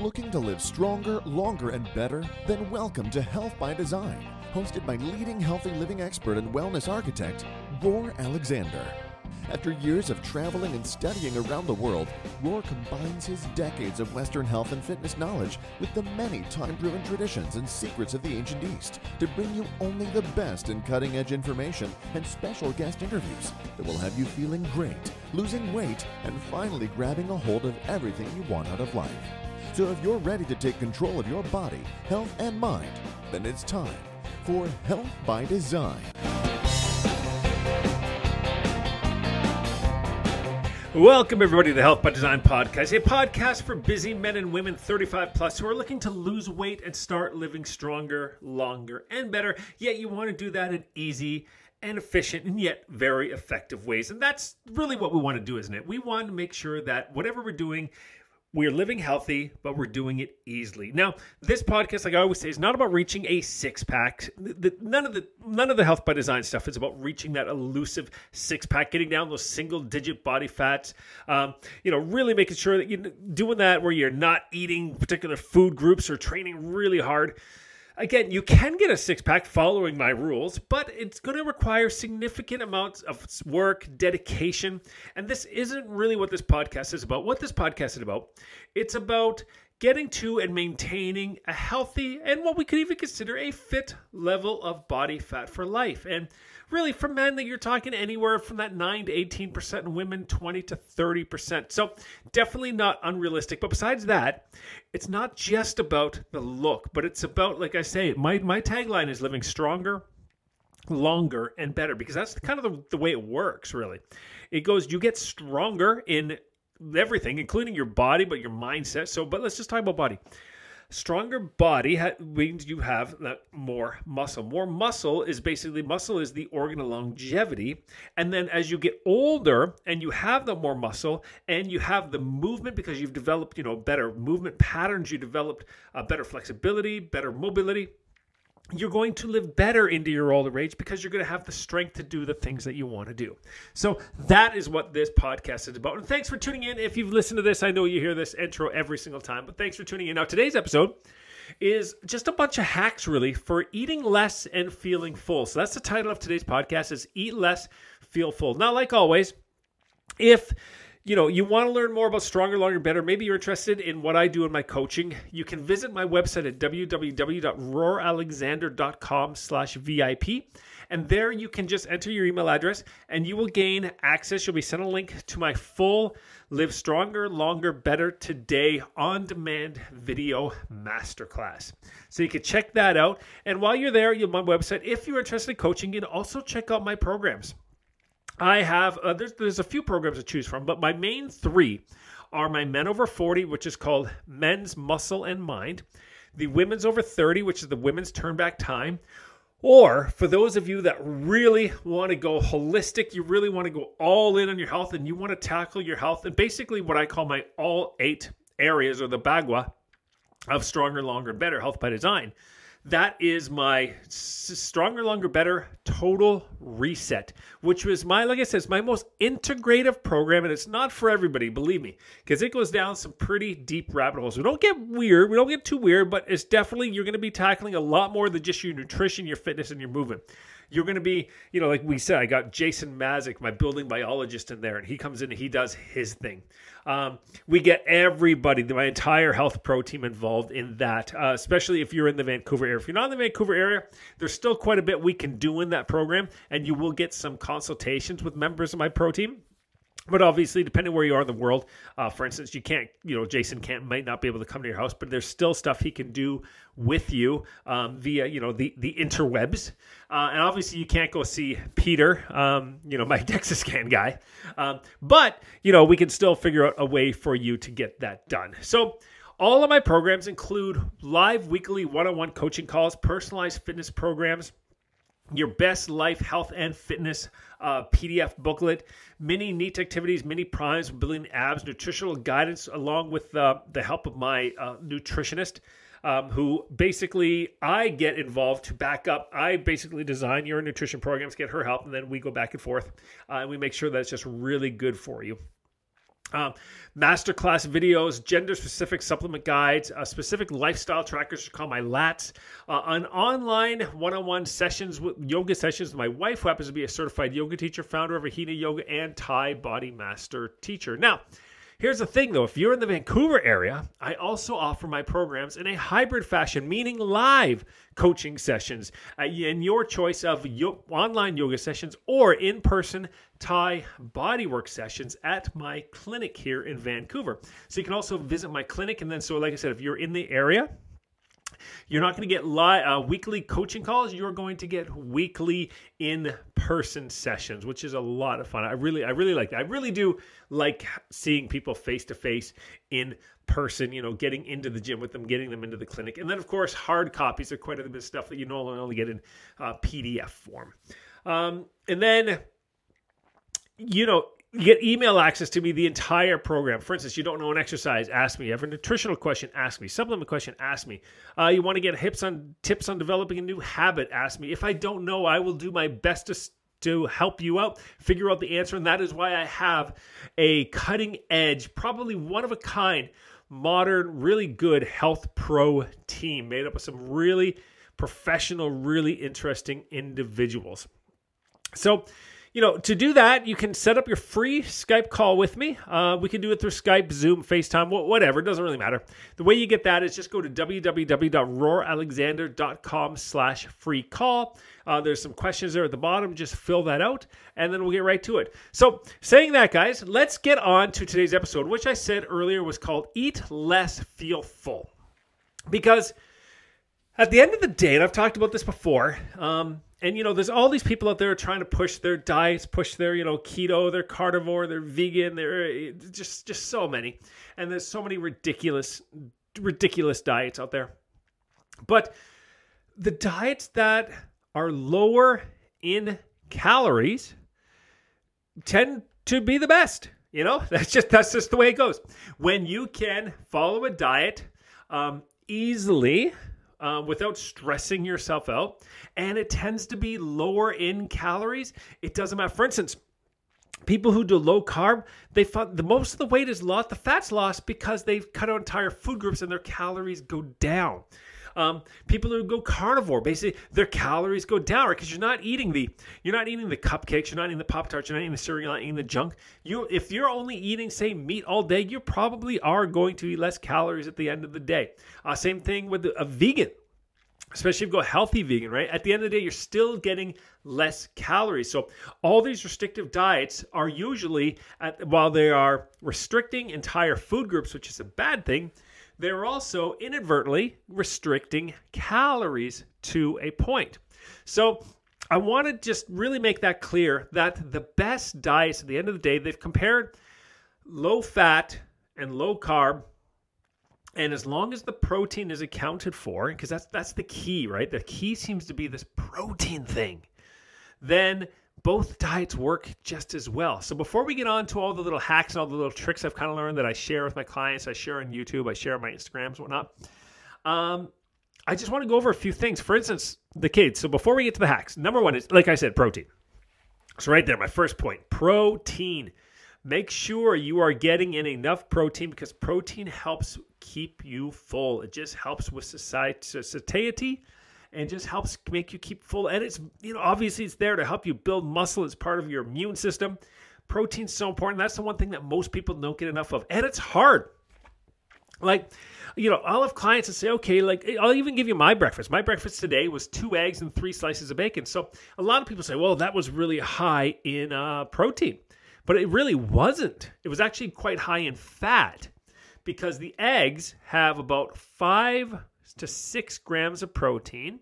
Looking to live stronger, longer, and better? Then welcome to Health by Design, hosted by leading healthy living expert and wellness architect, Rohr Alexander. After years of traveling and studying around the world, Rohr combines his decades of Western health and fitness knowledge with the many time proven traditions and secrets of the ancient East to bring you only the best in cutting edge information and special guest interviews that will have you feeling great, losing weight, and finally grabbing a hold of everything you want out of life. So if you're ready to take control of your body, health, and mind, then it's time for Health by Design. Welcome, everybody, to the Health by Design podcast, a podcast for busy men and women 35 plus who are looking to lose weight and start living stronger, longer, and better. Yet you want to do that in easy and efficient and yet very effective ways. And that's really what we want to do, isn't it? We want to make sure that whatever we're doing, we're living healthy, but we're doing it easily. Now, this podcast, like I always say, is not about reaching a six pack. None of the none of the health by design stuff is about reaching that elusive six pack, getting down those single digit body fats. Um, you know, really making sure that you're doing that where you're not eating particular food groups or training really hard. Again, you can get a six pack following my rules, but it's going to require significant amounts of work, dedication. And this isn't really what this podcast is about. What this podcast is about, it's about getting to and maintaining a healthy and what we could even consider a fit level of body fat for life. And really for men that you're talking anywhere from that 9 to 18% and women 20 to 30%. So definitely not unrealistic. But besides that, it's not just about the look, but it's about like I say, my my tagline is living stronger, longer and better because that's kind of the, the way it works really. It goes you get stronger in everything including your body but your mindset. So but let's just talk about body stronger body ha- means you have that more muscle. More muscle is basically muscle is the organ of longevity. And then as you get older and you have the more muscle and you have the movement because you've developed, you know, better movement patterns, you developed uh, better flexibility, better mobility you're going to live better into your older age because you're going to have the strength to do the things that you want to do. So that is what this podcast is about. And thanks for tuning in. If you've listened to this, I know you hear this intro every single time, but thanks for tuning in. Now, today's episode is just a bunch of hacks really for eating less and feeling full. So that's the title of today's podcast is Eat Less, Feel Full. Now, like always, if you know, you want to learn more about Stronger, Longer, Better, maybe you're interested in what I do in my coaching, you can visit my website at www.roaralexander.com slash VIP. And there you can just enter your email address and you will gain access. You'll be sent a link to my full Live Stronger, Longer, Better Today on demand video masterclass. So you can check that out. And while you're there, you'll my website. If you're interested in coaching, you can also check out my programs. I have uh, there's there's a few programs to choose from, but my main three are my men over 40, which is called Men's Muscle and Mind, the Women's over 30, which is the Women's Turn Back Time, or for those of you that really want to go holistic, you really want to go all in on your health and you want to tackle your health, and basically what I call my all eight areas or the bagua of stronger, longer, better health by design that is my stronger, longer, better total reset, which was my, like I said, it's my most integrative program. And it's not for everybody, believe me, because it goes down some pretty deep rabbit holes. We don't get weird, we don't get too weird, but it's definitely, you're going to be tackling a lot more than just your nutrition, your fitness, and your movement you're going to be, you know, like we said, I got Jason Mazik, my building biologist, in there, and he comes in and he does his thing. Um, we get everybody, my entire health pro team involved in that, uh, especially if you're in the Vancouver area. If you're not in the Vancouver area, there's still quite a bit we can do in that program, and you will get some consultations with members of my pro team but obviously depending where you are in the world uh, for instance you can't you know jason can't might not be able to come to your house but there's still stuff he can do with you um, via you know the the interwebs. Uh, and obviously you can't go see peter um, you know my DEXA scan guy. Um, but you know we can still figure out a way for you to get that done. So all of my programs include live weekly one-on-one coaching calls personalized fitness programs your best life, health, and fitness uh, PDF booklet, many neat activities, many primes, building abs, nutritional guidance, along with uh, the help of my uh, nutritionist. Um, who basically I get involved to back up. I basically design your nutrition programs, get her help, and then we go back and forth, uh, and we make sure that it's just really good for you. Um, masterclass videos, gender specific supplement guides, uh, specific lifestyle trackers called my LATs, uh, an online one on one sessions with yoga sessions with my wife, who happens to be a certified yoga teacher, founder of Ahina Yoga, and Thai Body Master teacher. Now, Here's the thing though, if you're in the Vancouver area, I also offer my programs in a hybrid fashion, meaning live coaching sessions uh, in your choice of online yoga sessions or in person Thai bodywork sessions at my clinic here in Vancouver. So you can also visit my clinic. And then, so like I said, if you're in the area, you're not going to get li- uh, weekly coaching calls. You're going to get weekly in-person sessions, which is a lot of fun. I really, I really like that. I really do like seeing people face to face in person. You know, getting into the gym with them, getting them into the clinic, and then of course hard copies are quite a bit of stuff that you normally only get in uh, PDF form. Um, and then, you know, you get email access to me the entire program. For instance, you don't know an exercise, ask me. You have a nutritional question, ask me. Supplement question, ask me. Uh, you want to get tips on tips on developing a new habit, ask me. If I don't know, I will do my best to to help you out, figure out the answer, and that is why I have a cutting edge, probably one of a kind, modern, really good health pro team made up of some really professional, really interesting individuals. So you know, to do that, you can set up your free Skype call with me. Uh, we can do it through Skype, Zoom, FaceTime, whatever. It doesn't really matter. The way you get that is just go to www.roaralexander.com slash free call. Uh, there's some questions there at the bottom. Just fill that out, and then we'll get right to it. So, saying that, guys, let's get on to today's episode, which I said earlier was called Eat Less, Feel Full. Because at the end of the day, and I've talked about this before, um, and you know there's all these people out there trying to push their diets push their you know keto their carnivore their vegan they're just just so many. And there's so many ridiculous ridiculous diets out there. But the diets that are lower in calories tend to be the best you know? That's just that's just the way it goes. When you can follow a diet um, easily um, without stressing yourself out. And it tends to be lower in calories. It doesn't matter. For instance, people who do low carb, they find the most of the weight is lost, the fat's lost because they've cut out entire food groups and their calories go down. Um, people who go carnivore, basically their calories go down? Because you're not eating the you're not eating the cupcakes, you're not eating the pop tarts, you're not eating the cereal, you're not eating the junk. You if you're only eating say meat all day, you probably are going to eat less calories at the end of the day. Uh, same thing with a vegan especially if you go healthy vegan, right? At the end of the day, you're still getting less calories. So all these restrictive diets are usually, at, while they are restricting entire food groups, which is a bad thing, they're also inadvertently restricting calories to a point. So I want to just really make that clear that the best diets at the end of the day, they've compared low fat and low carb. And as long as the protein is accounted for, because that's that's the key, right? The key seems to be this protein thing. Then both diets work just as well. So before we get on to all the little hacks and all the little tricks I've kind of learned that I share with my clients, I share on YouTube, I share on my Instagrams, whatnot. Um, I just want to go over a few things. For instance, the kids. So before we get to the hacks, number one is like I said, protein. So right there, my first point, protein. Make sure you are getting in enough protein because protein helps keep you full. It just helps with satiety and just helps make you keep full. And it's, you know, obviously it's there to help you build muscle. It's part of your immune system. Protein's so important. That's the one thing that most people don't get enough of. And it's hard. Like, you know, I'll have clients that say, okay, like, I'll even give you my breakfast. My breakfast today was two eggs and three slices of bacon. So a lot of people say, well, that was really high in uh, protein. But it really wasn't. It was actually quite high in fat because the eggs have about five to six grams of protein,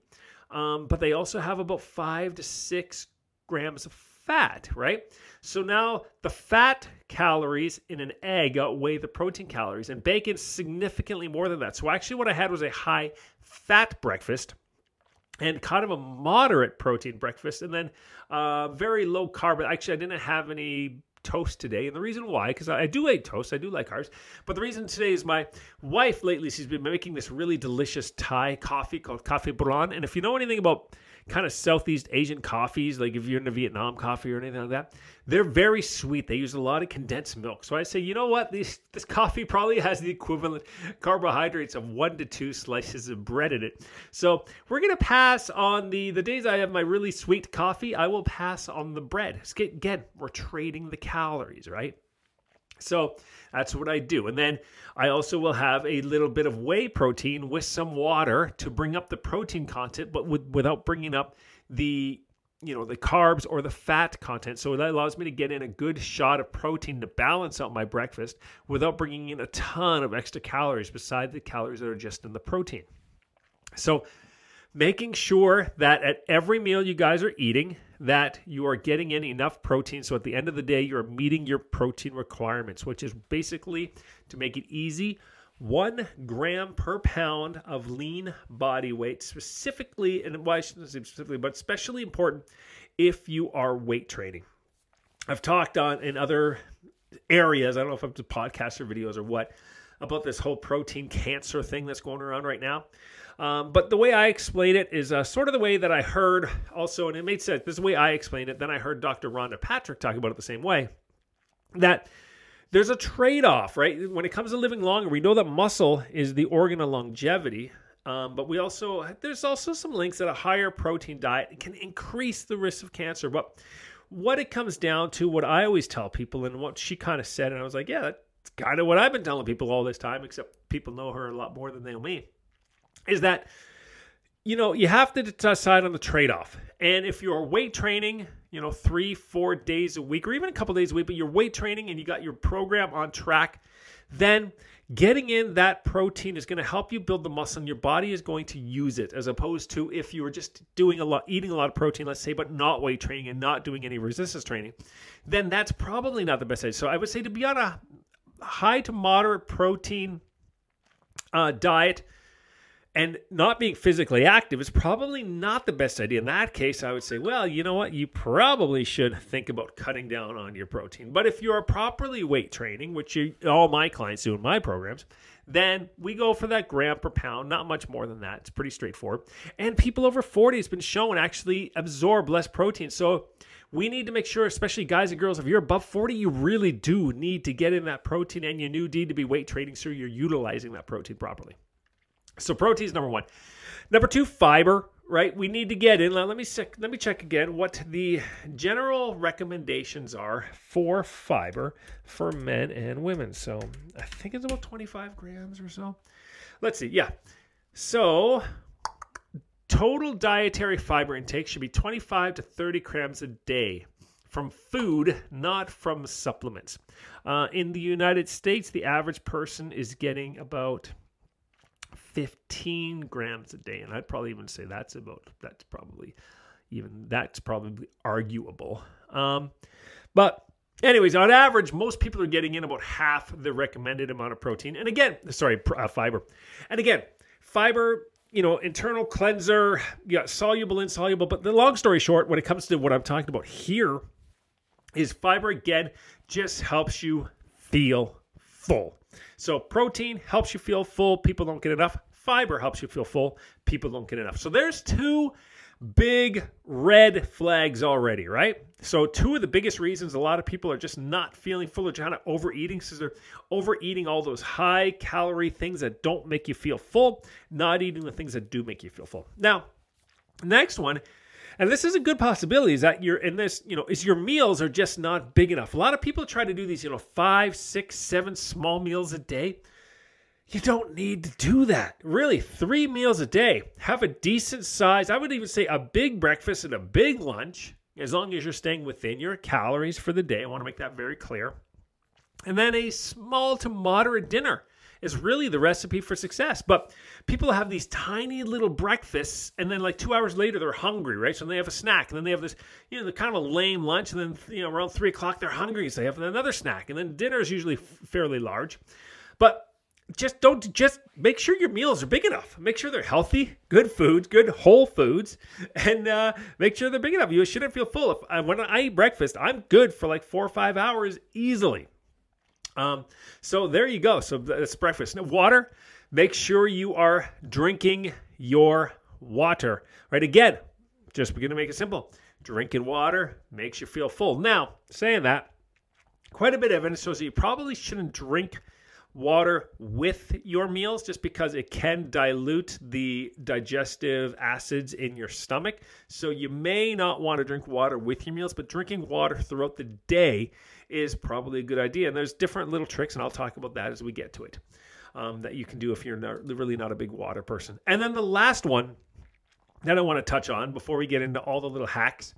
um, but they also have about five to six grams of fat, right? So now the fat calories in an egg outweigh the protein calories, and bacon significantly more than that. So actually, what I had was a high fat breakfast and kind of a moderate protein breakfast, and then uh, very low carb. Actually, I didn't have any toast today. And the reason why, because I, do eat toast, I do like carbs. But the reason today is my wife lately, she's been making this really delicious Thai coffee called Coffee Braun. And if you know anything about kind of Southeast Asian coffees, like if you're into Vietnam coffee or anything like that, they're very sweet. They use a lot of condensed milk. So I say, you know what? This this coffee probably has the equivalent carbohydrates of one to two slices of bread in it. So we're gonna pass on the the days I have my really sweet coffee. I will pass on the bread. Again, we're trading the calories, right? So that's what I do. And then I also will have a little bit of whey protein with some water to bring up the protein content, but with, without bringing up the you know the carbs or the fat content so that allows me to get in a good shot of protein to balance out my breakfast without bringing in a ton of extra calories beside the calories that are just in the protein so making sure that at every meal you guys are eating that you are getting in enough protein. So at the end of the day you're meeting your protein requirements which is basically to make it easy one gram per pound of lean body weight specifically and why well, shouldn't say specifically but especially important if you are weight training. I've talked on in other areas i don't know if it's podcasts or videos or what about this whole protein cancer thing that's going around right now um, but the way I explain it is uh, sort of the way that I heard also, and it made sense. This is the way I explained it. Then I heard Dr. Rhonda Patrick talk about it the same way. That there's a trade off, right? When it comes to living longer, we know that muscle is the organ of longevity. Um, but we also there's also some links that a higher protein diet can increase the risk of cancer. But what it comes down to, what I always tell people, and what she kind of said, and I was like, yeah, that's kind of what I've been telling people all this time, except people know her a lot more than they know me is that you know you have to decide on the trade-off. And if you're weight training you know three four days a week or even a couple days a week but you're weight training and you got your program on track then getting in that protein is going to help you build the muscle and your body is going to use it as opposed to if you were just doing a lot eating a lot of protein let's say but not weight training and not doing any resistance training then that's probably not the best idea. So i would say to be on a high to moderate protein uh, diet and not being physically active is probably not the best idea. In that case, I would say, well, you know what? You probably should think about cutting down on your protein. But if you are properly weight training, which you, all my clients do in my programs, then we go for that gram per pound, not much more than that. It's pretty straightforward. And people over 40 has been shown actually absorb less protein. So we need to make sure, especially guys and girls, if you're above 40, you really do need to get in that protein and you need to be weight training so you're utilizing that protein properly. So protein is number one. Number two, fiber. Right, we need to get in. Let me check, let me check again what the general recommendations are for fiber for men and women. So I think it's about 25 grams or so. Let's see. Yeah. So total dietary fiber intake should be 25 to 30 grams a day from food, not from supplements. Uh, in the United States, the average person is getting about 15 grams a day and i'd probably even say that's about that's probably even that's probably arguable. Um, but anyways on average most people are getting in about half the recommended amount of protein. And again sorry uh, fiber. And again fiber you know internal cleanser yeah soluble insoluble. But the long story short when it comes to what i'm talking about here is fiber again just helps you feel full so protein helps you feel full. People don't get enough. Fiber helps you feel full. People don't get enough. So there's two big red flags already, right? So two of the biggest reasons a lot of people are just not feeling full or kind of overeating because they're overeating all those high calorie things that don't make you feel full, not eating the things that do make you feel full. Now, next one and this is a good possibility is that you're in this, you know, is your meals are just not big enough. A lot of people try to do these, you know, five, six, seven small meals a day. You don't need to do that. Really, three meals a day. Have a decent size. I would even say a big breakfast and a big lunch, as long as you're staying within your calories for the day. I want to make that very clear. And then a small to moderate dinner is really the recipe for success. But people have these tiny little breakfasts, and then like two hours later they're hungry, right? So they have a snack, and then they have this, you know, kind of a lame lunch, and then you know around three o'clock they're hungry, so they have another snack, and then dinner is usually fairly large. But just don't just make sure your meals are big enough. Make sure they're healthy, good foods, good whole foods, and uh, make sure they're big enough. You shouldn't feel full. If I, when I eat breakfast, I'm good for like four or five hours easily. Um, so there you go. So that's breakfast. Now, water. Make sure you are drinking your water. Right. Again, just begin to make it simple. Drinking water makes you feel full. Now, saying that, quite a bit of evidence shows that you probably shouldn't drink water with your meals just because it can dilute the digestive acids in your stomach. So you may not want to drink water with your meals, but drinking water throughout the day is probably a good idea. And there's different little tricks, and I'll talk about that as we get to it, um, that you can do if you're not, really not a big water person. And then the last one that I want to touch on before we get into all the little hacks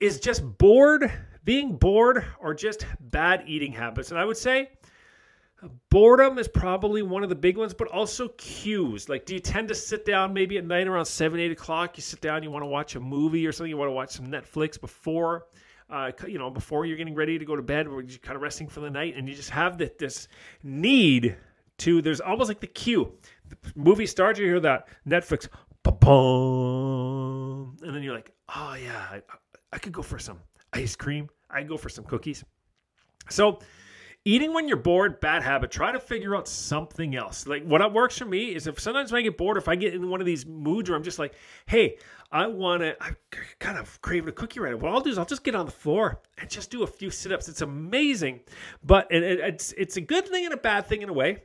is just bored, being bored, or just bad eating habits. And I would say, Boredom is probably one of the big ones, but also cues. Like, do you tend to sit down maybe at night around seven, eight o'clock? You sit down, you want to watch a movie or something, you want to watch some Netflix before, uh, you know, before you're getting ready to go to bed, or you're kind of resting for the night, and you just have the, this need to. There's almost like the cue. The movie starts, you hear that Netflix, and then you're like, oh yeah, I, I could go for some ice cream. I go for some cookies. So eating when you're bored, bad habit. Try to figure out something else. Like what works for me is if sometimes when I get bored, if I get in one of these moods where I'm just like, hey, I want to, I kind of crave a cookie right now. What I'll do is I'll just get on the floor and just do a few sit ups. It's amazing, but it, it, it's it's a good thing and a bad thing in a way.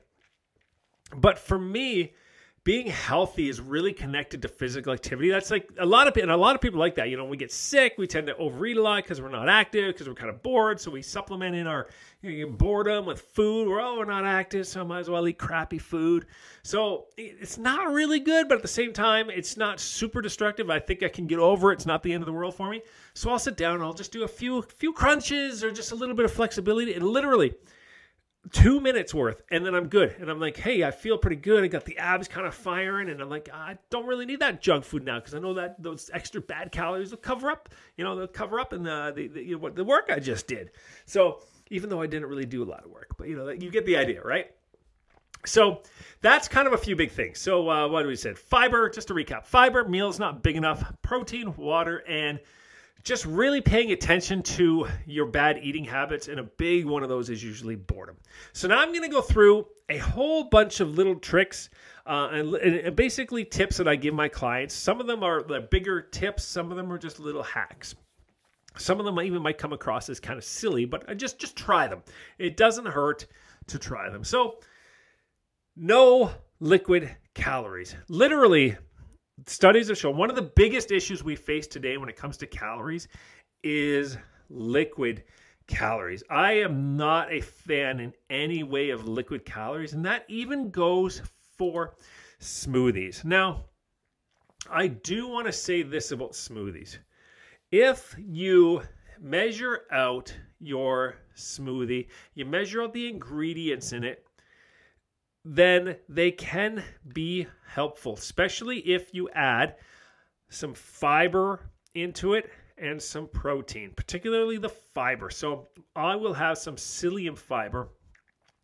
But for me, being healthy is really connected to physical activity. That's like a lot of people, and a lot of people like that. You know, when we get sick, we tend to overeat a lot because we're not active, because we're kind of bored. So we supplement in our you know, boredom with food. We're oh, we're not active, so I might as well eat crappy food. So it's not really good, but at the same time, it's not super destructive. I think I can get over it. It's not the end of the world for me. So I'll sit down and I'll just do a few few crunches or just a little bit of flexibility. And literally, two minutes worth and then I'm good. And I'm like, hey, I feel pretty good. I got the abs kind of firing. And I'm like, I don't really need that junk food now because I know that those extra bad calories will cover up, you know, they'll cover up in the, the, the, you know, what the work I just did. So even though I didn't really do a lot of work, but you know, you get the idea, right? So that's kind of a few big things. So uh, what do we said? Fiber, just to recap, fiber, meals not big enough, protein, water, and just really paying attention to your bad eating habits. And a big one of those is usually boredom. So now I'm going to go through a whole bunch of little tricks uh, and, and, basically tips that I give my clients. Some of them are the bigger tips, some of them are just little hacks. Some of them even might come across as kind of silly, but just just try them. It doesn't hurt to try them. So, no liquid calories. Literally, studies have shown one of the biggest issues we face today when it comes to calories is liquid calories. I am not a fan in any way of liquid calories, and that even goes for smoothies. Now, I do want to say this about smoothies. If you measure out your smoothie, you measure out the ingredients in it, then they can be helpful, especially if you add some fiber into it and some protein, particularly the fiber. So I will have some psyllium fiber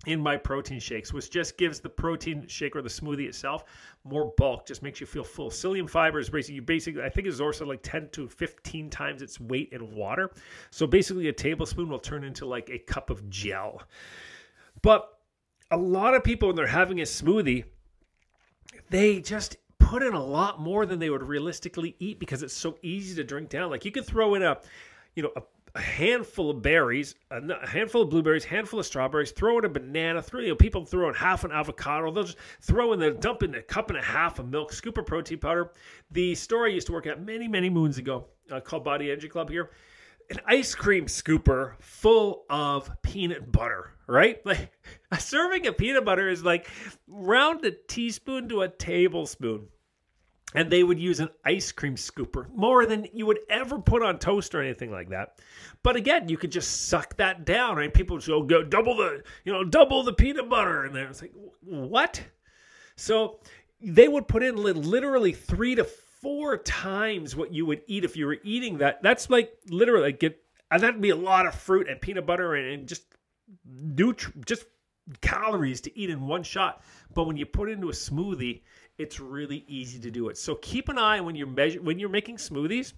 in my protein shakes, which just gives the protein shake or the smoothie itself more bulk, just makes you feel full. Psyllium fiber is basically, basically I think it's also like 10 to 15 times its weight in water. So basically, a tablespoon will turn into like a cup of gel. But a lot of people when they're having a smoothie, they just put in a lot more than they would realistically eat because it's so easy to drink down. Like you could throw in a, you know, a, a handful of berries, a, a, handful of blueberries, handful of strawberries, throw in a banana, throw, you know, people throw in half an avocado, they'll just throw in the dump in a cup and a half of milk, scoop of protein powder. The store I used to work at many, many moons ago uh, called Body Energy Club here an ice cream scooper full of peanut butter, right? Like a serving of peanut butter is like round a teaspoon to a tablespoon. And they would use an ice cream scooper more than you would ever put on toast or anything like that. But again, you could just suck that down, right? People would go, go double the, you know, double the peanut butter. And then it's like, what? So they would put in literally three to four times what you would eat if you were eating that. That's like literally get and that'd be a lot of fruit and peanut butter and, and just nutri- just calories to eat in one shot. But when you put it into a smoothie, it's really easy to do it. So keep an eye when you're measure when you're making smoothies.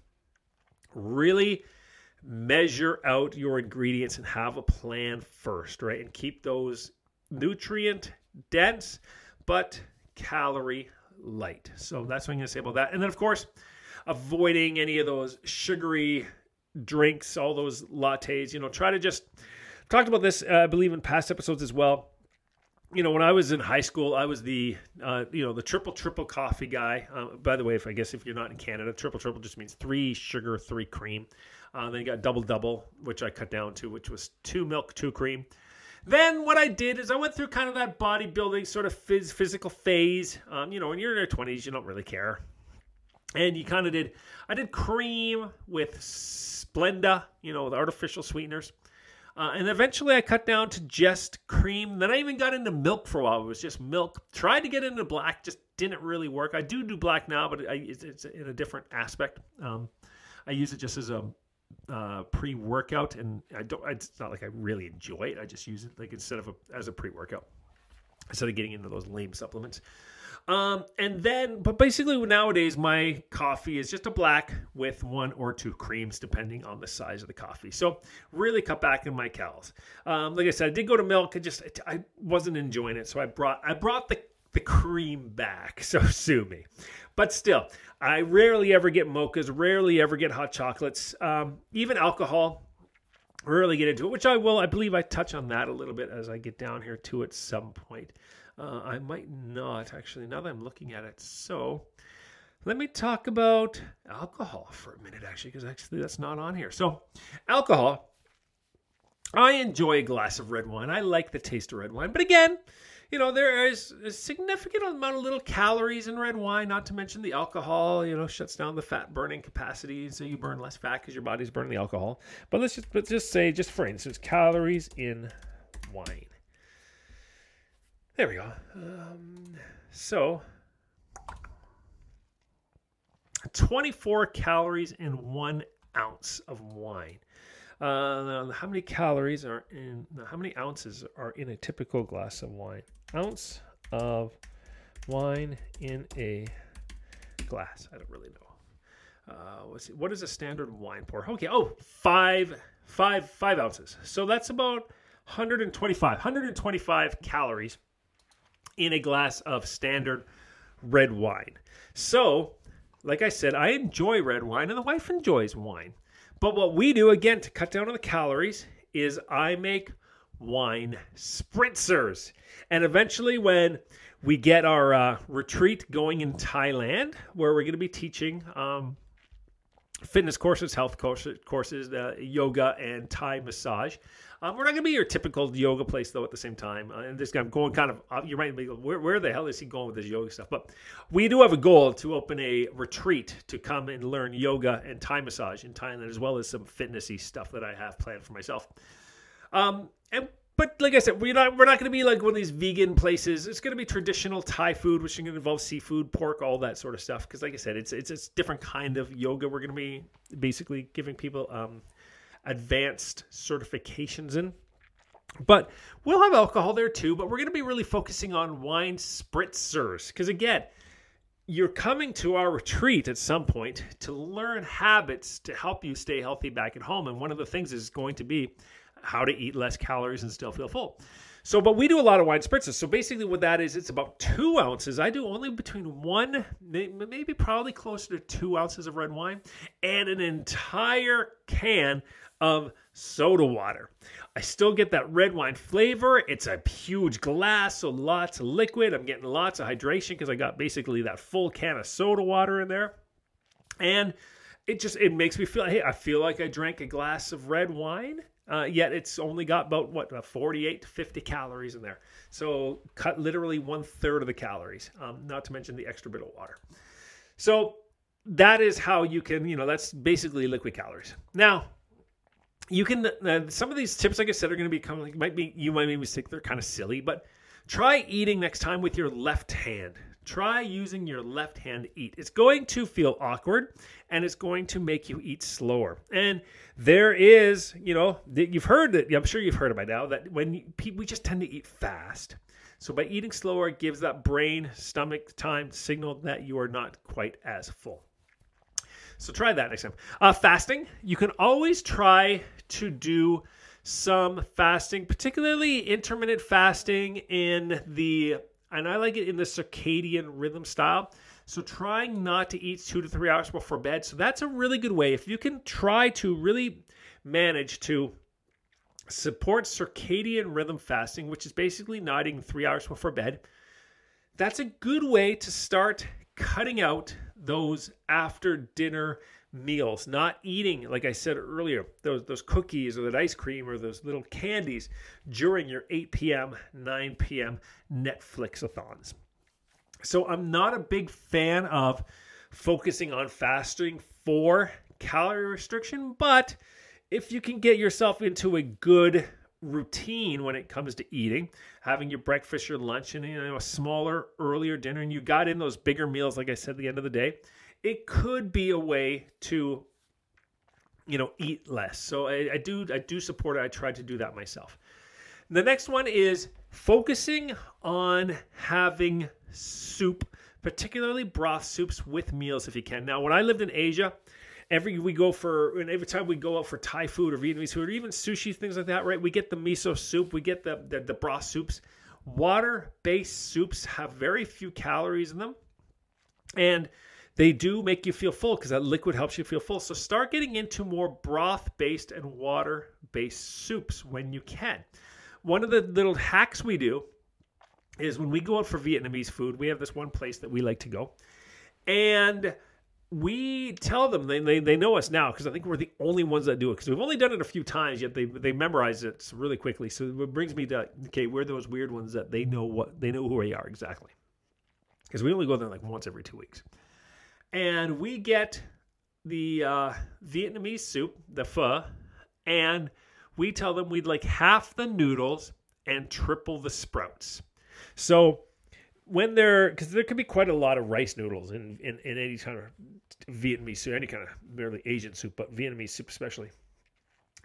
Really measure out your ingredients and have a plan first, right? And keep those nutrient dense but calorie light. So that's what I'm going to say about that. And then, of course, avoiding any of those sugary drinks, all those lattes. You know, try to just talked about this, uh, I believe, in past episodes as well. You know, when I was in high school, I was the uh, you know the triple triple coffee guy. Uh, by the way, if I guess if you're not in Canada, triple triple just means three sugar, three cream. Uh, then you got double double, which I cut down to, which was two milk, two cream. Then what I did is I went through kind of that bodybuilding sort of phys- physical phase. Um, you know, when you're in your 20s, you don't really care. And you kind of did, I did cream with Splenda, you know, the artificial sweeteners. Uh, and eventually I cut down to just cream. Then I even got into milk for a while. It was just milk. Tried to get into black, just didn't really work. I do do black now, but I, it's, it's, in a different aspect. Um, I use it just as a uh, pre-workout, and I don't. It's not like I really enjoy it. I just use it like instead of a, as a pre-workout instead of getting into those lame supplements. Um, and then, but basically nowadays my coffee is just a black with one or two creams, depending on the size of the coffee. So really cut back in my calories. Um, like I said, I did go to milk. I just I wasn't enjoying it, so I brought I brought the the cream back. So sue me. But still, I rarely ever get mochas, rarely ever get hot chocolates, um, even alcohol. Rarely get into it, which I will. I believe I touch on that a little bit as I get down here to at some point. Uh, I might not actually. Now that I'm looking at it, so let me talk about alcohol for a minute, actually, because actually that's not on here. So, alcohol. I enjoy a glass of red wine. I like the taste of red wine, but again, you know, there is a significant amount of little calories in red wine, not to mention the alcohol, you know, shuts down the fat burning capacity. So you burn less fat because your body's burning the alcohol. But let's just, let's just say, just for instance, calories in wine. There we go. Um, so 24 calories in one ounce of wine. Uh, how many calories are in? How many ounces are in a typical glass of wine? Ounce of wine in a glass. I don't really know. Uh, what is a standard wine pour? Okay, oh, five, five, five ounces. So that's about 125, 125 calories in a glass of standard red wine. So, like I said, I enjoy red wine, and the wife enjoys wine. But what we do again to cut down on the calories is I make wine spritzers. And eventually, when we get our uh, retreat going in Thailand, where we're going to be teaching um, fitness courses, health courses, uh, yoga, and Thai massage. Um, we're not going to be your typical yoga place, though, at the same time. Uh, and this I'm going kind of, uh, you might be, where, where the hell is he going with this yoga stuff? But we do have a goal to open a retreat to come and learn yoga and Thai massage in Thailand, as well as some fitnessy stuff that I have planned for myself. Um, and but like I said, we're not we're not going to be like one of these vegan places. It's going to be traditional Thai food, which is going to involve seafood, pork, all that sort of stuff. Because like I said, it's it's a different kind of yoga. We're going to be basically giving people um, advanced certifications in. But we'll have alcohol there too. But we're going to be really focusing on wine spritzers because again, you're coming to our retreat at some point to learn habits to help you stay healthy back at home. And one of the things is going to be how to eat less calories and still feel full. So, but we do a lot of wine spritzes. So basically, what that is, it's about two ounces. I do only between one, maybe probably closer to two ounces of red wine, and an entire can of soda water. I still get that red wine flavor. It's a huge glass, so lots of liquid. I'm getting lots of hydration because I got basically that full can of soda water in there. And it just it makes me feel hey, I feel like I drank a glass of red wine uh, yet it's only got about what 48 to 50 calories in there. So cut literally one third of the calories, um, not to mention the extra bit of water. So that is how you can, you know, that's basically liquid calories. Now, you can uh, some of these tips, like I said, are going to become like might be you might maybe think they're kind of silly, but try eating next time with your left hand. Try using your left hand to eat. It's going to feel awkward and it's going to make you eat slower. And there is, you know, you've heard that, I'm sure you've heard it by now, that when we just tend to eat fast. So by eating slower, it gives that brain, stomach time signal that you are not quite as full. So try that next time. Uh, fasting, you can always try to do some fasting, particularly intermittent fasting in the and I like it in the circadian rhythm style. So trying not to eat two to three hours before bed. So that's a really good way. If you can try to really manage to support circadian rhythm fasting, which is basically not eating three hours before bed, that's a good way to start cutting out those after dinner meals, not eating, like I said earlier, those those cookies or that ice cream or those little candies during your 8 p.m., 9 p.m. Netflix-a-thons. So I'm not a big fan of focusing on fasting for calorie restriction, but if you can get yourself into a good routine when it comes to eating, having your breakfast, your lunch, and you know a smaller, earlier dinner, and you got in those bigger meals, like I said at the end of the day, it could be a way to you know eat less. So I, I do I do support it. I try to do that myself. The next one is focusing on having soup, particularly broth soups with meals if you can. Now, when I lived in Asia, every we go for and every time we go out for Thai food or Vietnamese food or even sushi things like that, right? We get the miso soup, we get the the, the broth soups. Water-based soups have very few calories in them, and they do make you feel full because that liquid helps you feel full. So start getting into more broth-based and water-based soups when you can. One of the little hacks we do is when we go out for Vietnamese food, we have this one place that we like to go, and we tell them they, they, they know us now because I think we're the only ones that do it because we've only done it a few times yet they they memorize it really quickly so it brings me to okay we're those weird ones that they know what they know who we are exactly because we only go there like once every two weeks and we get the uh, Vietnamese soup the pho and we tell them we'd like half the noodles and triple the sprouts so when they're because there can be quite a lot of rice noodles in, in, in any kind of Vietnamese soup, any kind of merely Asian soup, but Vietnamese soup especially.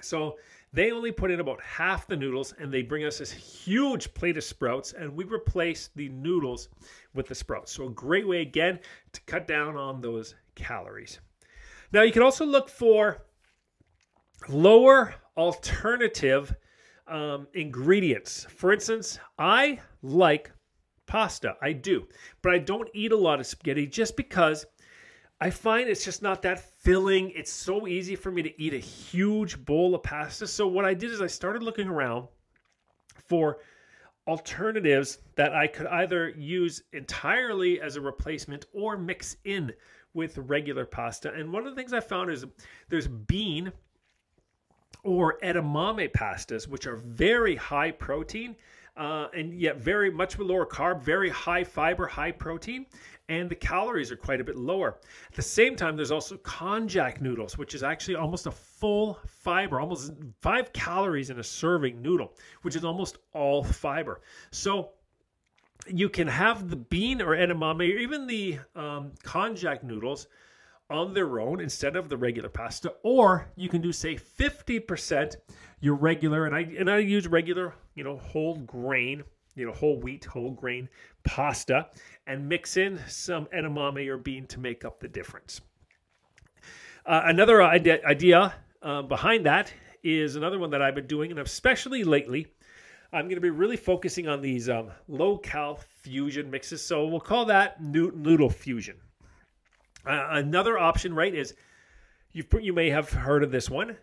So they only put in about half the noodles and they bring us this huge plate of sprouts and we replace the noodles with the sprouts. So a great way again to cut down on those calories. Now you can also look for lower alternative um, ingredients. For instance, I like pasta. I do. But I don't eat a lot of spaghetti just because I find it's just not that filling. It's so easy for me to eat a huge bowl of pasta. So what I did is I started looking around for alternatives that I could either use entirely as a replacement or mix in with regular pasta. And one of the things I found is there's bean or edamame pastas, which are very high protein uh, and yet very much lower carb, very high fiber, high protein, and the calories are quite a bit lower. At the same time, there's also konjac noodles, which is actually almost a full fiber, almost five calories in a serving noodle, which is almost all fiber. So you can have the bean or edamame or even the um, konjac noodles on their own instead of the regular pasta, or you can do say 50% your regular, and I and I use regular, you know, whole grain, you know, whole wheat, whole grain pasta, and mix in some edamame or bean to make up the difference. Uh, another idea, idea uh, behind that is another one that I've been doing, and especially lately, I'm going to be really focusing on these um, low cal fusion mixes. So we'll call that noodle fusion. Uh, another option, right, is you you may have heard of this one,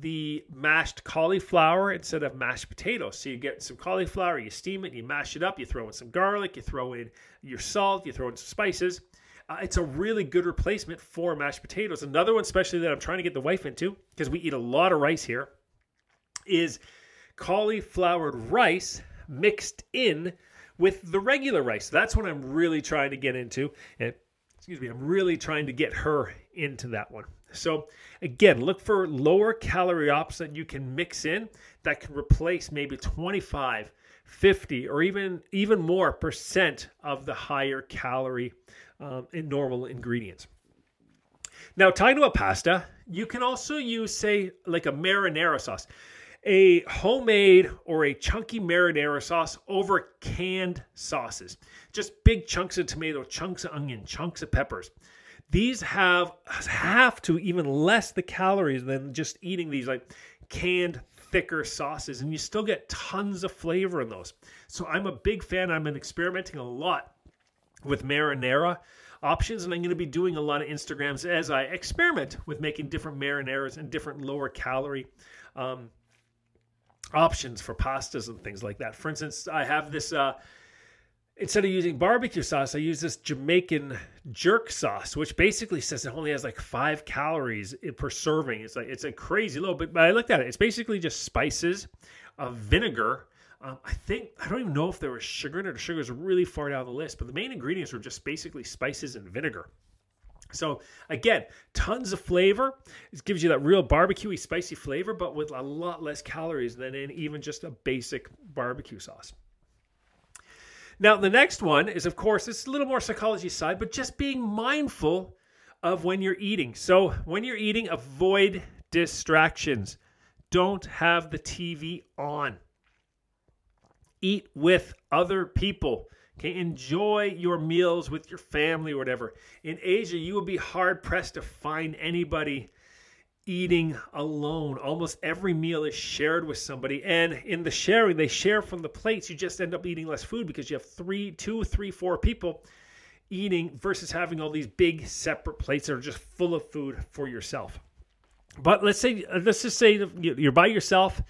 the mashed cauliflower instead of mashed potatoes. So you get some cauliflower, you steam it, you mash it up, you throw in some garlic, you throw in your salt, you throw in some spices. Uh, it's a really good replacement for mashed potatoes. Another one, especially that I'm trying to get the wife into, because we eat a lot of rice here, is cauliflowered rice mixed in with the regular rice. That's what I'm really trying to get into. And excuse me, I'm really trying to get her into that one. So again, look for lower calorie ops that you can mix in that can replace maybe 25, 50, or even even more percent of the higher calorie um, in normal ingredients. Now, talking about pasta, you can also use, say, like a marinara sauce, a homemade or a chunky marinara sauce over canned sauces. Just big chunks of tomato, chunks of onion, chunks of peppers. These have half to even less the calories than just eating these like canned thicker sauces, and you still get tons of flavor in those. So I'm a big fan. I've been experimenting a lot with marinara options. And I'm going to be doing a lot of Instagrams as I experiment with making different marinaras and different lower calorie um, options for pastas and things like that. For instance, I have this. Uh, instead of using barbecue sauce, I use this Jamaican jerk sauce, which basically says it only has like five calories per serving. It's like it's a crazy low, but, but I looked at it. It's basically just spices, uh, vinegar. Um, I think I don't even know if there was sugar in it. Or sugar is really far down the list, but the main ingredients were just basically spices and vinegar. So again, tons of flavor. It gives you that real barbecuey, spicy flavor, but with a lot less calories than in even just a basic barbecue sauce. Now, the next one is, of course, it's a little more psychology side, but just being mindful of when you're eating. So, when you're eating, avoid distractions. Don't have the TV on. Eat with other people. Okay, enjoy your meals with your family or whatever. In Asia, you will be hard pressed to find anybody eating alone. Almost every meal is shared with somebody. And in the sharing, they share from the plates. You just end up eating less food because you have three, two, three, four people eating versus having all these big separate plates that are just full of food for yourself. But let's say, let's just say you're by yourself,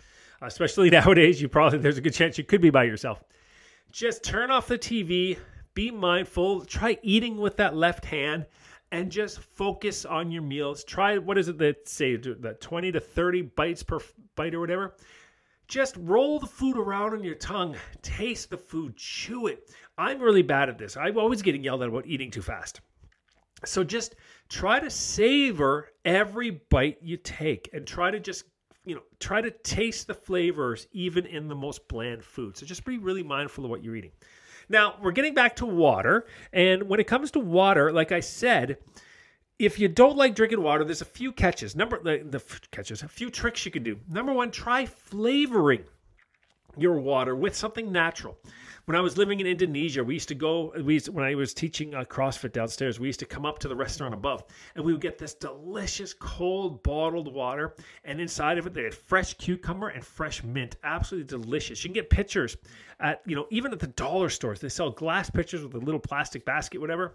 especially nowadays. You probably, there's a good chance you could be by yourself. Just turn off the TV, be mindful, try eating with that left hand and just focus on your meals. Try what is it that say that 20 to 30 bites per bite or whatever. Just roll the food around on your tongue, taste the food, chew it. I'm really bad at this. I'm always getting yelled at about eating too fast. So just try to savor every bite you take and try to just you know try to taste the flavors even in the most bland food. So just be really mindful of what you're eating. Now, we're getting back to water. And when it comes to water, like I said, if you don't like drinking water, there's a few catches. Number the, the catches, a few tricks you can do. Number one, try flavoring your water with something natural. When I was living in Indonesia, we used to go. We used, when I was teaching uh, CrossFit downstairs, we used to come up to the restaurant above, and we would get this delicious cold bottled water, and inside of it they had fresh cucumber and fresh mint, absolutely delicious. You can get pictures at you know even at the dollar stores. They sell glass pitchers with a little plastic basket, whatever.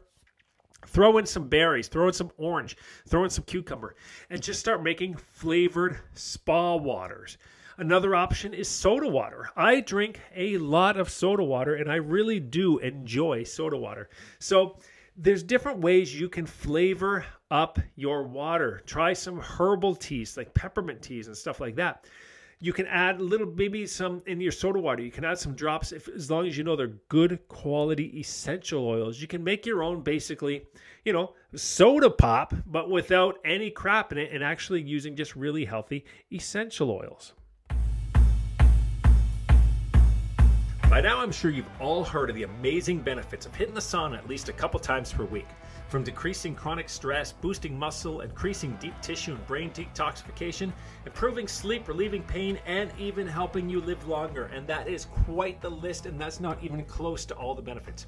Throw in some berries, throw in some orange, throw in some cucumber, and just start making flavored spa waters. Another option is soda water. I drink a lot of soda water and I really do enjoy soda water. So, there's different ways you can flavor up your water. Try some herbal teas like peppermint teas and stuff like that. You can add a little, maybe some in your soda water. You can add some drops if, as long as you know they're good quality essential oils. You can make your own basically, you know, soda pop, but without any crap in it and actually using just really healthy essential oils. By now, I'm sure you've all heard of the amazing benefits of hitting the sauna at least a couple times per week. From decreasing chronic stress, boosting muscle, increasing deep tissue and brain detoxification, improving sleep, relieving pain, and even helping you live longer. And that is quite the list, and that's not even close to all the benefits.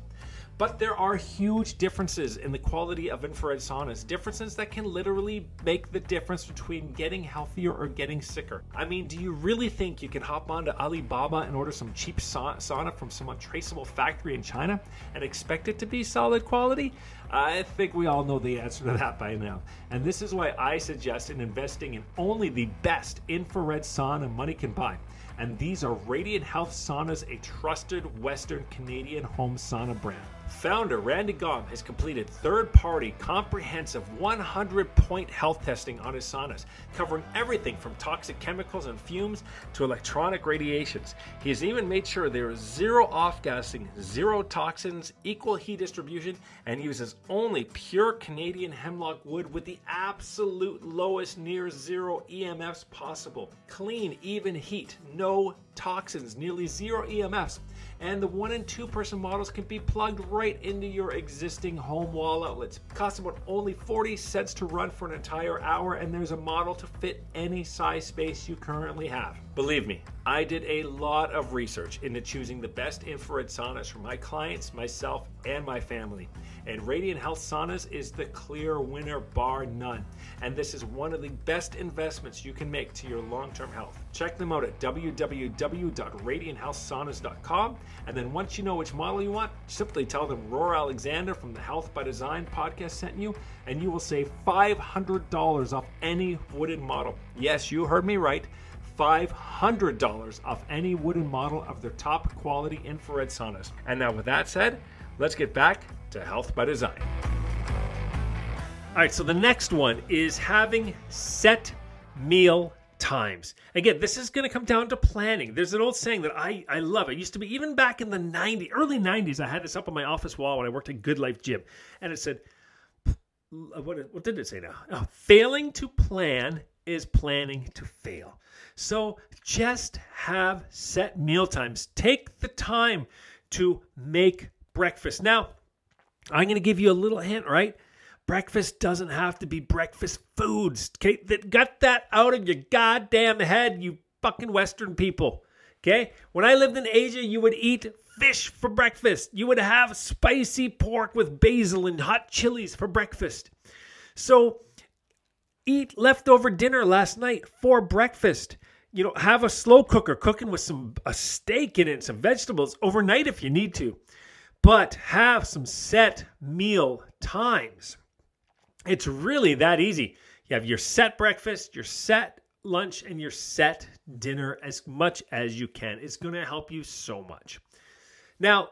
But there are huge differences in the quality of infrared saunas, differences that can literally make the difference between getting healthier or getting sicker. I mean, do you really think you can hop onto Alibaba and order some cheap sauna from some untraceable factory in China and expect it to be solid quality? I think we all know the answer to that by now. And this is why I suggest in investing in only the best infrared sauna money can buy and these are Radiant Health Saunas, a trusted Western Canadian home sauna brand. Founder Randy Gom has completed third party, comprehensive 100 point health testing on his saunas, covering everything from toxic chemicals and fumes to electronic radiations. He has even made sure there is zero off gassing, zero toxins, equal heat distribution, and uses only pure Canadian hemlock wood with the absolute lowest near zero EMFs possible. Clean, even heat, no toxins, nearly zero EMFs and the one and two person models can be plugged right into your existing home wall outlets. It costs about only 40 cents to run for an entire hour, and there's a model to fit any size space you currently have. Believe me, I did a lot of research into choosing the best infrared saunas for my clients, myself, and my family. And Radiant Health Saunas is the clear winner, bar none. And this is one of the best investments you can make to your long term health. Check them out at www.radianthealthsaunas.com. And then once you know which model you want, simply tell them Rohr Alexander from the Health by Design podcast sent you, and you will save $500 off any wooden model. Yes, you heard me right. $500 off any wooden model of their top quality infrared saunas. And now, with that said, let's get back to Health by Design. All right, so the next one is having set meal times. Again, this is going to come down to planning. There's an old saying that I, I love. It used to be even back in the 90s, early 90s, I had this up on my office wall when I worked at Good Life Gym. And it said, what, what did it say now? Oh, failing to plan is planning to fail. So just have set meal times. Take the time to make breakfast. Now, I'm going to give you a little hint, right? Breakfast doesn't have to be breakfast foods. Okay, that got that out of your goddamn head, you fucking Western people. Okay, when I lived in Asia, you would eat fish for breakfast. You would have spicy pork with basil and hot chilies for breakfast. So, eat leftover dinner last night for breakfast. You know, have a slow cooker cooking with some a steak in it, some vegetables overnight if you need to. But have some set meal times. It's really that easy. You have your set breakfast, your set lunch, and your set dinner as much as you can. It's going to help you so much. Now,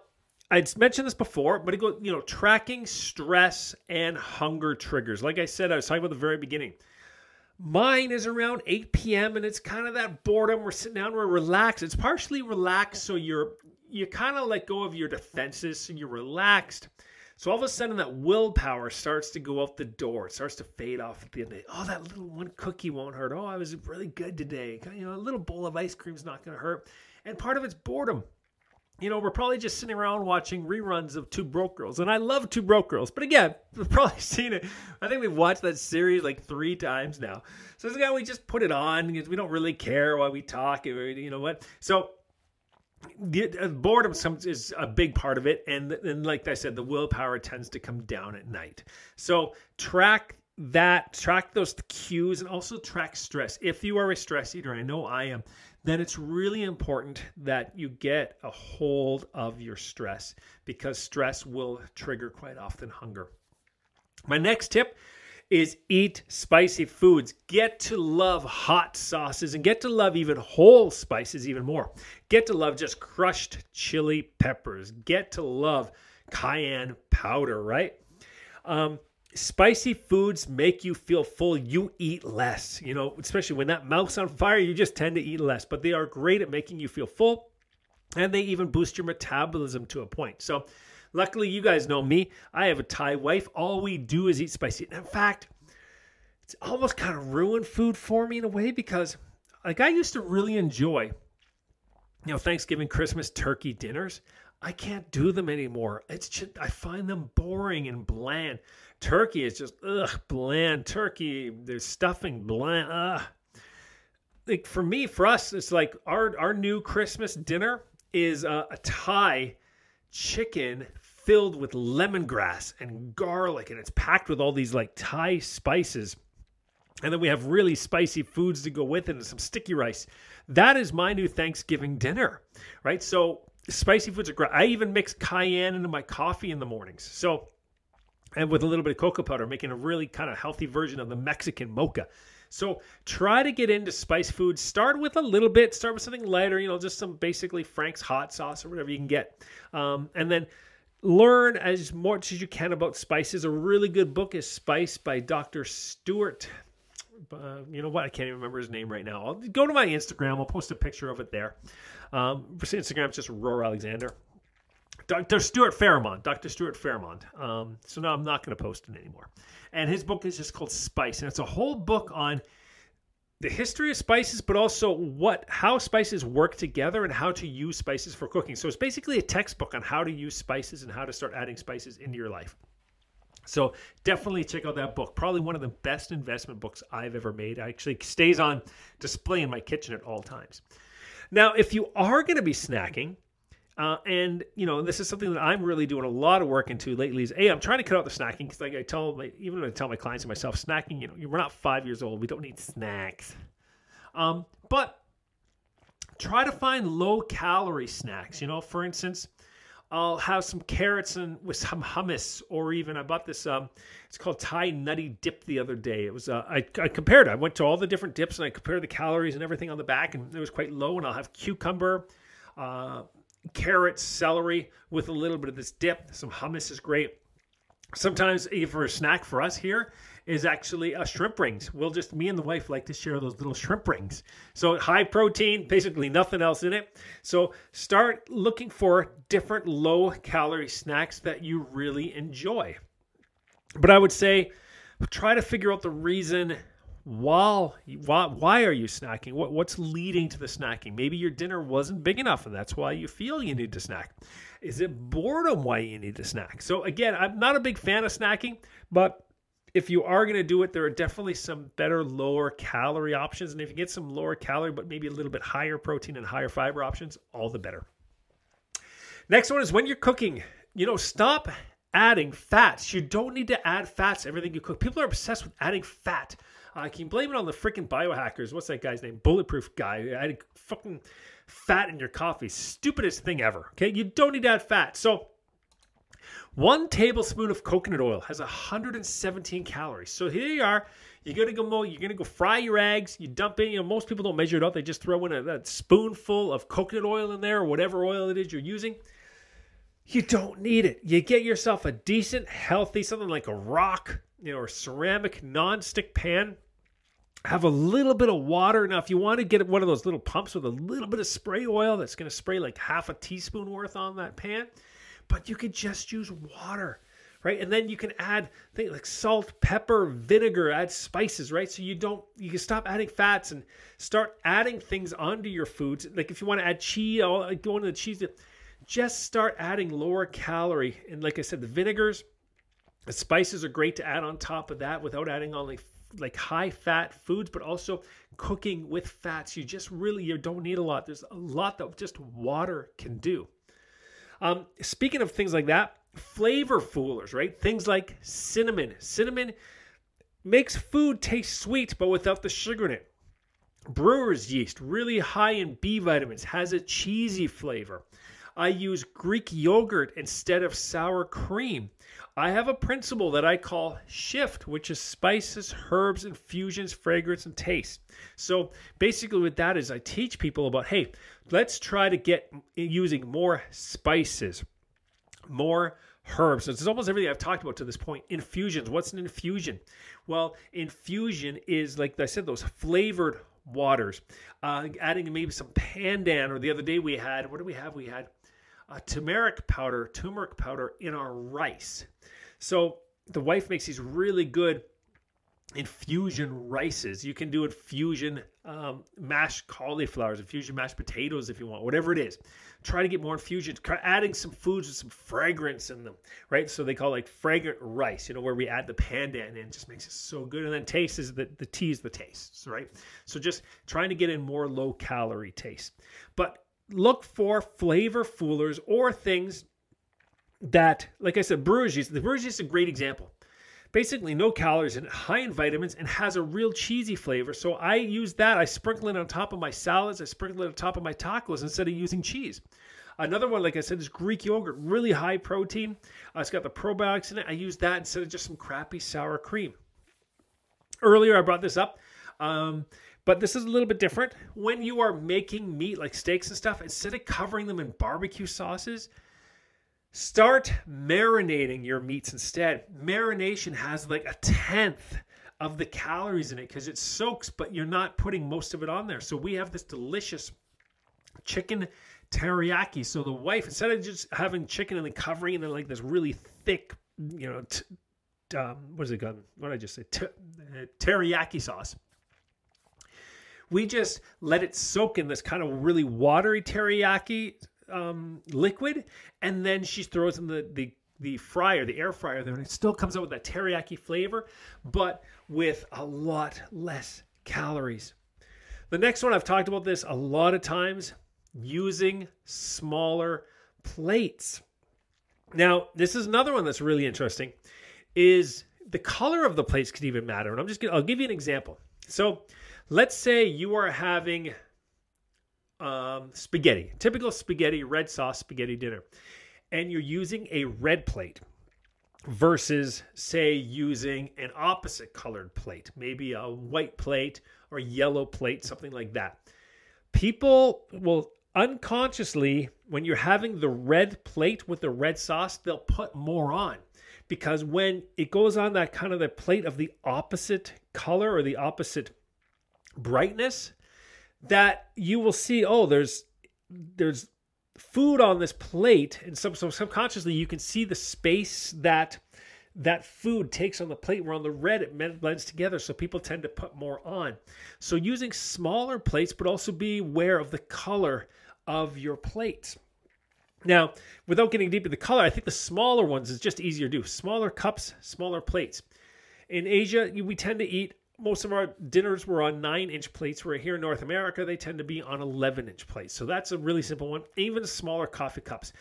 I'd mentioned this before, but it goes, you know, tracking stress and hunger triggers. Like I said, I was talking about the very beginning. Mine is around 8 p.m. and it's kind of that boredom. We're sitting down, we're relaxed. It's partially relaxed, so you're you kind of let go of your defenses, so you're relaxed. So all of a sudden, that willpower starts to go out the door. It starts to fade off at the end of the day. Oh, that little one cookie won't hurt. Oh, I was really good today. You know, a little bowl of ice cream's not going to hurt. And part of it's boredom. You know, we're probably just sitting around watching reruns of Two Broke Girls. And I love Two Broke Girls. But again, we've probably seen it. I think we've watched that series like three times now. So it's again, we just put it on because we don't really care why we talk. You know what? So the, uh, boredom is a big part of it and, and like i said the willpower tends to come down at night so track that track those cues and also track stress if you are a stress eater i know i am then it's really important that you get a hold of your stress because stress will trigger quite often hunger my next tip is eat spicy foods. Get to love hot sauces and get to love even whole spices even more. Get to love just crushed chili peppers. Get to love cayenne powder, right? Um, spicy foods make you feel full. You eat less, you know, especially when that mouth's on fire, you just tend to eat less. But they are great at making you feel full and they even boost your metabolism to a point. So, Luckily, you guys know me. I have a Thai wife. All we do is eat spicy. And In fact, it's almost kind of ruined food for me in a way because, like, I used to really enjoy, you know, Thanksgiving, Christmas turkey dinners. I can't do them anymore. It's just, I find them boring and bland. Turkey is just ugh bland. Turkey, there's stuffing bland. Ugh. Like for me, for us, it's like our our new Christmas dinner is a Thai chicken filled with lemongrass and garlic, and it's packed with all these like Thai spices. And then we have really spicy foods to go with it and some sticky rice. That is my new Thanksgiving dinner, right? So spicy foods are great. I even mix cayenne into my coffee in the mornings. So, and with a little bit of cocoa powder, making a really kind of healthy version of the Mexican mocha. So try to get into spice foods. Start with a little bit. Start with something lighter. You know, just some basically Frank's hot sauce or whatever you can get, um, and then learn as much as you can about spices. A really good book is Spice by Dr. Stuart. Uh, you know what? I can't even remember his name right now. I'll go to my Instagram. I'll post a picture of it there. Um, Instagram is just Rohr Alexander. Dr. Stuart Farrimond. Dr. Stuart Farrimond. Um, so now I'm not going to post it anymore. And his book is just called Spice, and it's a whole book on the history of spices, but also what how spices work together and how to use spices for cooking. So it's basically a textbook on how to use spices and how to start adding spices into your life. So definitely check out that book. Probably one of the best investment books I've ever made. Actually stays on display in my kitchen at all times. Now, if you are going to be snacking, Uh, and you know, this is something that I'm really doing a lot of work into lately. Is a I'm trying to cut out the snacking because, like I tell my even when I tell my clients and myself, snacking. You know, we're not five years old. We don't need snacks. Um, but try to find low calorie snacks. You know, for instance, I'll have some carrots and with some hummus, or even I bought this. Um, it's called Thai Nutty Dip the other day. It was uh, I, I compared. I went to all the different dips and I compared the calories and everything on the back, and it was quite low. And I'll have cucumber. Uh, carrots, celery with a little bit of this dip. Some hummus is great. Sometimes, for a snack for us here, is actually uh, shrimp rings. We'll just, me and the wife like to share those little shrimp rings. So high protein, basically nothing else in it. So start looking for different low calorie snacks that you really enjoy. But I would say try to figure out the reason while why, why are you snacking what, what's leading to the snacking maybe your dinner wasn't big enough and that's why you feel you need to snack is it boredom why you need to snack so again i'm not a big fan of snacking but if you are going to do it there are definitely some better lower calorie options and if you get some lower calorie but maybe a little bit higher protein and higher fiber options all the better next one is when you're cooking you know stop adding fats you don't need to add fats everything you cook people are obsessed with adding fat I can blame it on the freaking biohackers. What's that guy's name? Bulletproof guy. Had fucking fat in your coffee. Stupidest thing ever. Okay, you don't need to add fat. So one tablespoon of coconut oil has 117 calories. So here you are. You're gonna go. You're gonna go fry your eggs. You dump in. You know, most people don't measure it out. They just throw in a, a spoonful of coconut oil in there, or whatever oil it is you're using. You don't need it. You get yourself a decent, healthy, something like a rock, you know, or ceramic non-stick pan have a little bit of water. Now, if you want to get one of those little pumps with a little bit of spray oil that's going to spray like half a teaspoon worth on that pan, but you could just use water, right? And then you can add things like salt, pepper, vinegar, add spices, right? So you don't, you can stop adding fats and start adding things onto your foods. Like if you want to add cheese, go into the cheese, just start adding lower calorie. And like I said, the vinegars, the spices are great to add on top of that without adding all the like high fat foods, but also cooking with fats. You just really you don't need a lot. There's a lot that just water can do. Um, speaking of things like that, flavor foolers, right? Things like cinnamon. Cinnamon makes food taste sweet, but without the sugar in it. Brewer's yeast, really high in B vitamins, has a cheesy flavor. I use Greek yogurt instead of sour cream. I have a principle that I call shift, which is spices, herbs, infusions, fragrance, and taste. So basically, what that is, I teach people about hey, let's try to get using more spices, more herbs. It's almost everything I've talked about to this point. Infusions. What's an infusion? Well, infusion is like I said, those flavored waters. Uh, adding maybe some pandan, or the other day we had, what do we have? We had turmeric powder, turmeric powder in our rice. So the wife makes these really good infusion rices. You can do infusion um, mashed cauliflowers, infusion mashed potatoes if you want, whatever it is. Try to get more infusions. Adding some foods with some fragrance in them, right? So they call it like fragrant rice, you know, where we add the pandan in, just makes it so good. And then taste is the the tea is the taste, right? So just trying to get in more low calorie taste. But look for flavor foolers or things that, like I said, yeast. The yeast is a great example. Basically, no calories and high in vitamins, and has a real cheesy flavor. So I use that. I sprinkle it on top of my salads. I sprinkle it on top of my tacos instead of using cheese. Another one, like I said, is Greek yogurt, really high protein. Uh, it's got the probiotics in it. I use that instead of just some crappy sour cream. Earlier, I brought this up. Um, but this is a little bit different. When you are making meat like steaks and stuff, instead of covering them in barbecue sauces, start marinating your meats instead. Marination has like a tenth of the calories in it because it soaks, but you're not putting most of it on there. So we have this delicious chicken teriyaki. So the wife, instead of just having chicken and then covering it in like this really thick, you know, t- um, what is it called? What did I just say? T- uh, teriyaki sauce we just let it soak in this kind of really watery teriyaki um, liquid, and then she throws in the the the fryer, the air fryer there, and it still comes out with that teriyaki flavor, but with a lot less calories. The next one I've talked about this a lot of times using smaller plates. Now, this is another one that's really interesting is the color of the plates can even matter. And I'm just gonna I'll give you an example. So let's say you are having um, spaghetti, typical spaghetti, red sauce spaghetti dinner, and you're using a red plate versus, say, using an opposite colored plate, maybe a white plate or yellow plate, something like that. People will unconsciously, when you're having the red plate with the red sauce, they'll put more on because when it goes on that kind of the plate of the opposite color or the opposite brightness, that you will see, oh, there's there's food on this plate, and some so subconsciously you can see the space that that food takes on the plate. Where on the red it blends together, so people tend to put more on. So using smaller plates, but also be aware of the color of your plates. Now, without getting deep into the color, I think the smaller ones is just easier to do. Smaller cups, smaller plates. In Asia, we tend to eat most of our dinners were on nine inch plates, where here in North America, they tend to be on 11 inch plates. So that's a really simple one. Even smaller coffee cups.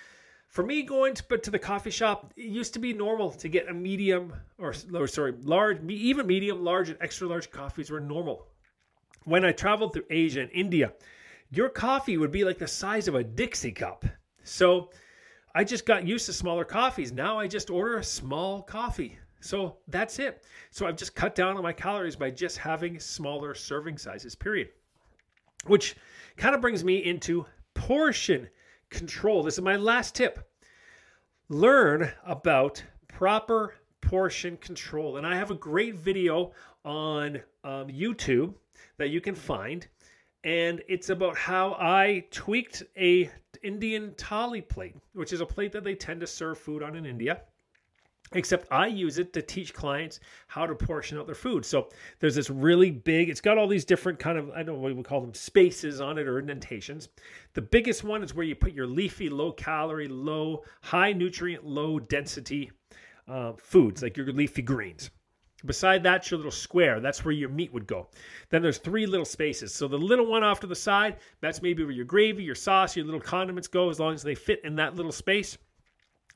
For me, going to, but to the coffee shop, it used to be normal to get a medium or, or sorry, large, even medium, large, and extra large coffees were normal. When I traveled through Asia and India, your coffee would be like the size of a Dixie cup. So I just got used to smaller coffees. Now I just order a small coffee. So that's it. So I've just cut down on my calories by just having smaller serving sizes, period. Which kind of brings me into portion control. This is my last tip. Learn about proper portion control. And I have a great video on um, YouTube that you can find. And it's about how I tweaked a Indian thali plate, which is a plate that they tend to serve food on in India except I use it to teach clients how to portion out their food. So there's this really big, it's got all these different kind of, I don't know what we call them, spaces on it or indentations. The biggest one is where you put your leafy, low calorie, low, high nutrient, low density uh, foods, like your leafy greens. Beside that, your little square. That's where your meat would go. Then there's three little spaces. So the little one off to the side, that's maybe where your gravy, your sauce, your little condiments go, as long as they fit in that little space.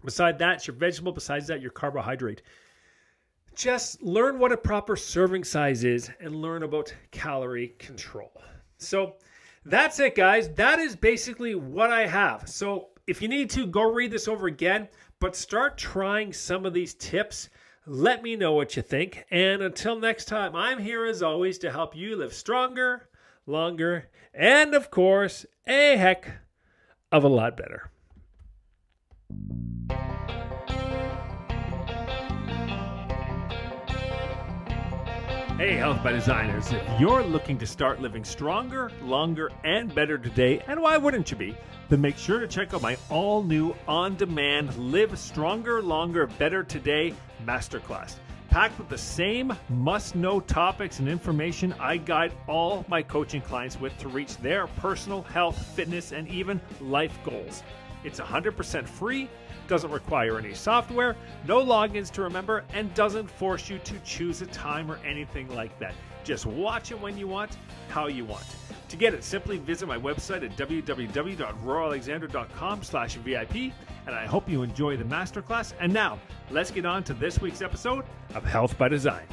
Beside that, your vegetable. Besides that, your carbohydrate. Just learn what a proper serving size is and learn about calorie control. So that's it, guys. That is basically what I have. So if you need to, go read this over again, but start trying some of these tips. Let me know what you think. And until next time, I'm here as always to help you live stronger, longer, and of course, a heck of a lot better. Hey, Health by Designers. If you're looking to start living stronger, longer, and better today, and why wouldn't you be, then make sure to check out my all new on demand Live Stronger, Longer, Better Today Masterclass. Packed with the same must know topics and information I guide all my coaching clients with to reach their personal health, fitness, and even life goals. It's 100% free doesn't require any software, no logins to remember, and doesn't force you to choose a time or anything like that. Just watch it when you want, how you want. To get it, simply visit my website at www.rohralexander.com slash VIP, and I hope you enjoy the masterclass. And now, let's get on to this week's episode of Health by Design.